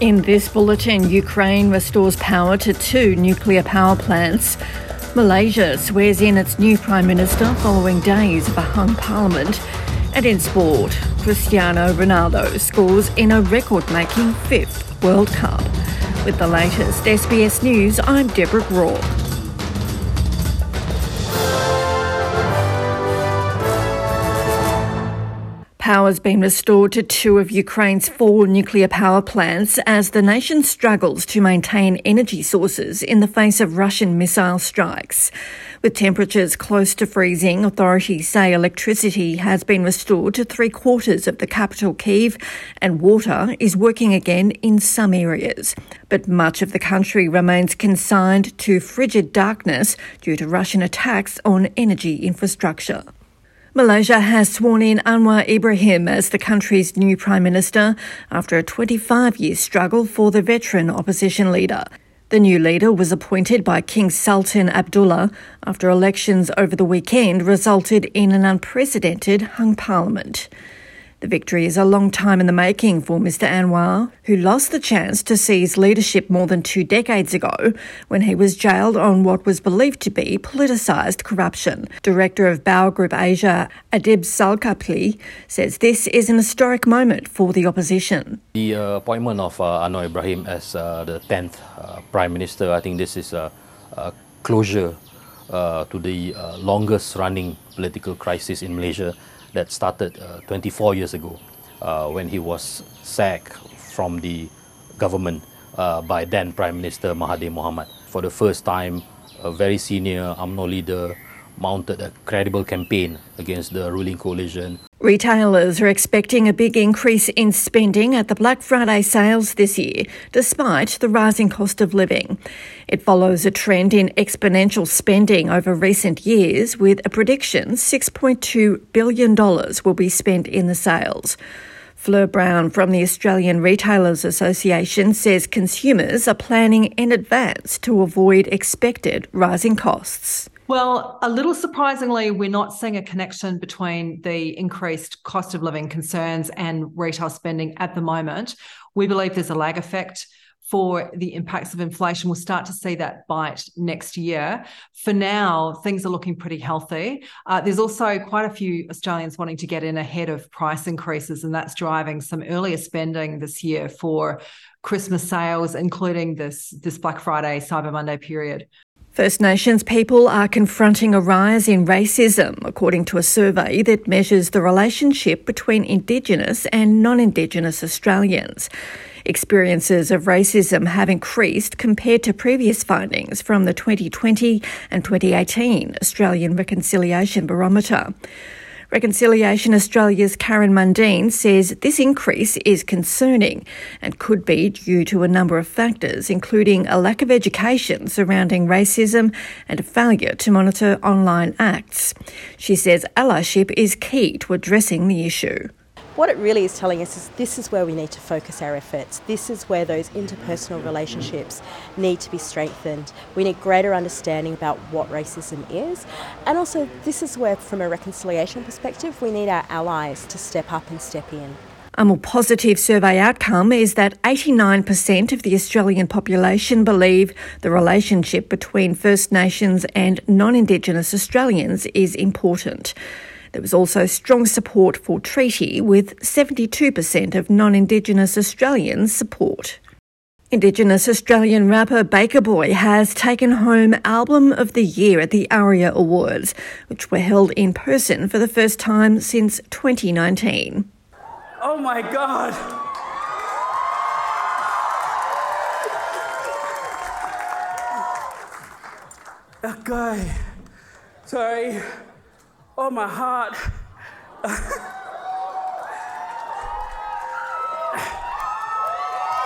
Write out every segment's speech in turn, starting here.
In this bulletin, Ukraine restores power to two nuclear power plants. Malaysia swears in its new Prime Minister following days of a hung parliament. And in sport, Cristiano Ronaldo scores in a record making fifth World Cup. With the latest SBS News, I'm Deborah Groarke. Power has been restored to two of Ukraine's four nuclear power plants as the nation struggles to maintain energy sources in the face of Russian missile strikes. With temperatures close to freezing, authorities say electricity has been restored to three quarters of the capital Kiev and water is working again in some areas. But much of the country remains consigned to frigid darkness due to Russian attacks on energy infrastructure. Malaysia has sworn in Anwar Ibrahim as the country's new Prime Minister after a 25 year struggle for the veteran opposition leader. The new leader was appointed by King Sultan Abdullah after elections over the weekend resulted in an unprecedented hung parliament. The victory is a long time in the making for Mr. Anwar, who lost the chance to seize leadership more than two decades ago when he was jailed on what was believed to be politicised corruption. Director of Bower Group Asia, Adib Zalkapli, says this is an historic moment for the opposition. The uh, appointment of uh, Anwar Ibrahim as uh, the 10th uh, Prime Minister, I think this is a, a closure uh, to the uh, longest running political crisis in Malaysia that started uh, 24 years ago uh, when he was sacked from the government uh, by then Prime Minister Mahathir Mohamad. For the first time, a very senior UMNO leader mounted a credible campaign against the ruling coalition. Retailers are expecting a big increase in spending at the Black Friday sales this year, despite the rising cost of living. It follows a trend in exponential spending over recent years, with a prediction $6.2 billion will be spent in the sales. Fleur Brown from the Australian Retailers Association says consumers are planning in advance to avoid expected rising costs. Well, a little surprisingly, we're not seeing a connection between the increased cost of living concerns and retail spending at the moment. We believe there's a lag effect for the impacts of inflation. We'll start to see that bite next year. For now, things are looking pretty healthy. Uh, there's also quite a few Australians wanting to get in ahead of price increases, and that's driving some earlier spending this year for Christmas sales, including this, this Black Friday, Cyber Monday period. First Nations people are confronting a rise in racism, according to a survey that measures the relationship between Indigenous and non Indigenous Australians. Experiences of racism have increased compared to previous findings from the 2020 and 2018 Australian Reconciliation Barometer. Reconciliation Australia's Karen Mundine says this increase is concerning and could be due to a number of factors, including a lack of education surrounding racism and a failure to monitor online acts. She says allyship is key to addressing the issue. What it really is telling us is this is where we need to focus our efforts. This is where those interpersonal relationships need to be strengthened. We need greater understanding about what racism is. And also, this is where, from a reconciliation perspective, we need our allies to step up and step in. A more positive survey outcome is that 89% of the Australian population believe the relationship between First Nations and non Indigenous Australians is important. There was also strong support for treaty, with 72% of non Indigenous Australians support. Indigenous Australian rapper Baker Boy has taken home Album of the Year at the ARIA Awards, which were held in person for the first time since 2019. Oh my God! Okay, sorry. Oh, my heart.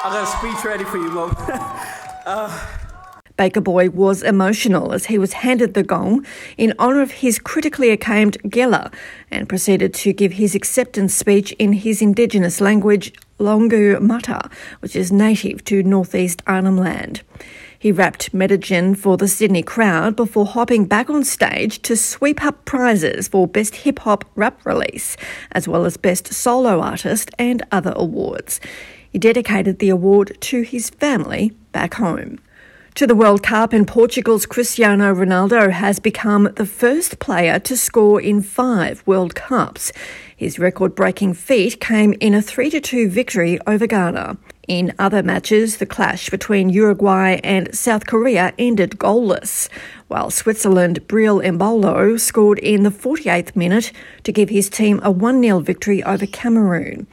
I got a speech ready for you, Mom. uh, Baker Boy was emotional as he was handed the gong in honour of his critically acclaimed Gela and proceeded to give his acceptance speech in his Indigenous language, Yolngu Matha, which is native to northeast Arnhem Land. He rapped Medicine for the Sydney crowd before hopping back on stage to sweep up prizes for Best Hip Hop Rap Release, as well as Best Solo Artist and other awards. He dedicated the award to his family back home. To the World Cup, and Portugal's Cristiano Ronaldo has become the first player to score in five World Cups. His record breaking feat came in a 3 2 victory over Ghana. In other matches, the clash between Uruguay and South Korea ended goalless, while Switzerland Breel Embolo scored in the 48th minute to give his team a 1 0 victory over Cameroon.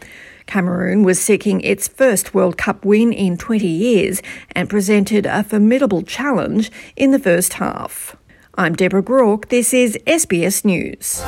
Cameroon was seeking its first World Cup win in 20 years and presented a formidable challenge in the first half. I'm Deborah Groarke. This is SBS News.